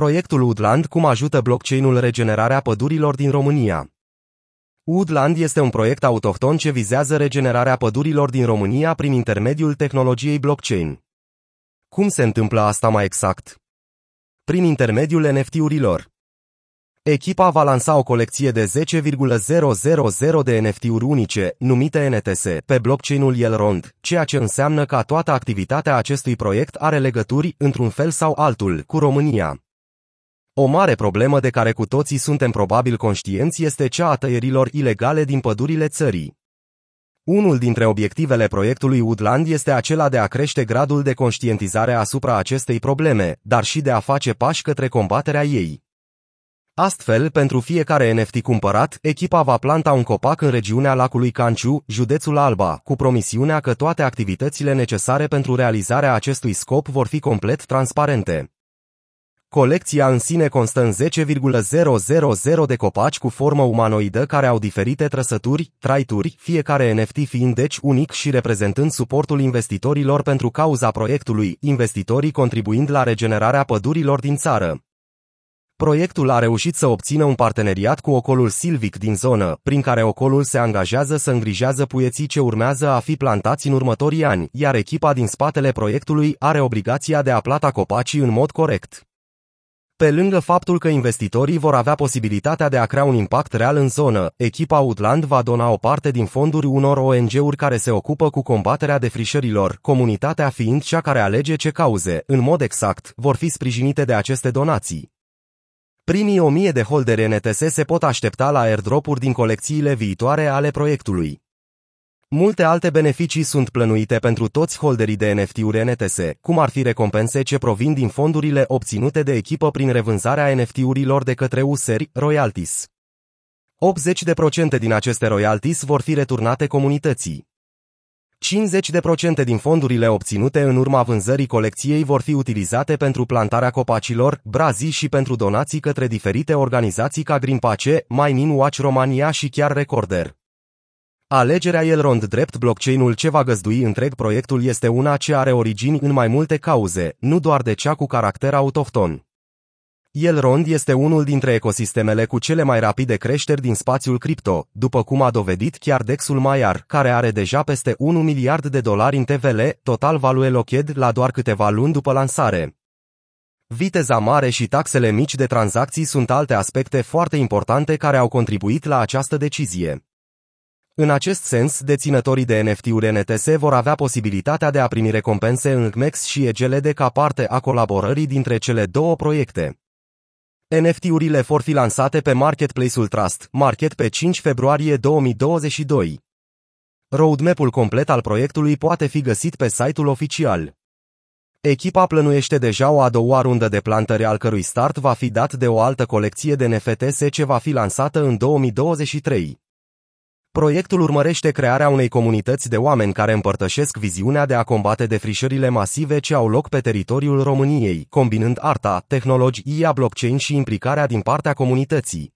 Proiectul Woodland cum ajută blockchain-ul regenerarea pădurilor din România. Woodland este un proiect autohton ce vizează regenerarea pădurilor din România prin intermediul tehnologiei blockchain. Cum se întâmplă asta mai exact? Prin intermediul NFT-urilor. Echipa va lansa o colecție de 10,000 de NFT-uri unice, numite NTS, pe blockchain-ul Elrond, ceea ce înseamnă că toată activitatea acestui proiect are legături, într-un fel sau altul, cu România. O mare problemă de care cu toții suntem probabil conștienți este cea a tăierilor ilegale din pădurile țării. Unul dintre obiectivele proiectului Woodland este acela de a crește gradul de conștientizare asupra acestei probleme, dar și de a face pași către combaterea ei. Astfel, pentru fiecare NFT cumpărat, echipa va planta un copac în regiunea lacului Canciu, județul Alba, cu promisiunea că toate activitățile necesare pentru realizarea acestui scop vor fi complet transparente. Colecția în sine constă în 10,000 de copaci cu formă umanoidă care au diferite trăsături, traituri, fiecare NFT fiind deci unic și reprezentând suportul investitorilor pentru cauza proiectului, investitorii contribuind la regenerarea pădurilor din țară. Proiectul a reușit să obțină un parteneriat cu ocolul Silvic din zonă, prin care ocolul se angajează să îngrijează puieții ce urmează a fi plantați în următorii ani, iar echipa din spatele proiectului are obligația de a plata copacii în mod corect. Pe lângă faptul că investitorii vor avea posibilitatea de a crea un impact real în zonă, echipa Outland va dona o parte din fonduri unor ONG-uri care se ocupă cu combaterea defrișărilor, comunitatea fiind cea care alege ce cauze, în mod exact, vor fi sprijinite de aceste donații. Primii 1000 de holderi NTS se pot aștepta la airdrop-uri din colecțiile viitoare ale proiectului. Multe alte beneficii sunt plănuite pentru toți holderii de NFT-uri NTS, cum ar fi recompense ce provin din fondurile obținute de echipă prin revânzarea NFT-urilor de către useri, royalties. 80% din aceste royalties vor fi returnate comunității. 50% din fondurile obținute în urma vânzării colecției vor fi utilizate pentru plantarea copacilor, brazii și pentru donații către diferite organizații ca Greenpace, My Watch Romania și chiar Recorder. Alegerea Elrond drept blockchain-ul ce va găzdui întreg proiectul este una ce are origini în mai multe cauze, nu doar de cea cu caracter autohton. Elrond este unul dintre ecosistemele cu cele mai rapide creșteri din spațiul cripto, după cum a dovedit chiar Dexul Maiar, care are deja peste 1 miliard de dolari în TVL, total value locked la doar câteva luni după lansare. Viteza mare și taxele mici de tranzacții sunt alte aspecte foarte importante care au contribuit la această decizie. În acest sens, deținătorii de NFT-uri NTS vor avea posibilitatea de a primi recompense în CMEX și EGLD ca parte a colaborării dintre cele două proiecte. NFT-urile vor fi lansate pe Marketplace-ul Trust, Market pe 5 februarie 2022. Roadmap-ul complet al proiectului poate fi găsit pe site-ul oficial. Echipa plănuiește deja o a doua rundă de plantări al cărui start va fi dat de o altă colecție de NFTs ce va fi lansată în 2023. Proiectul urmărește crearea unei comunități de oameni care împărtășesc viziunea de a combate defrișările masive ce au loc pe teritoriul României, combinând arta, tehnologia blockchain și implicarea din partea comunității.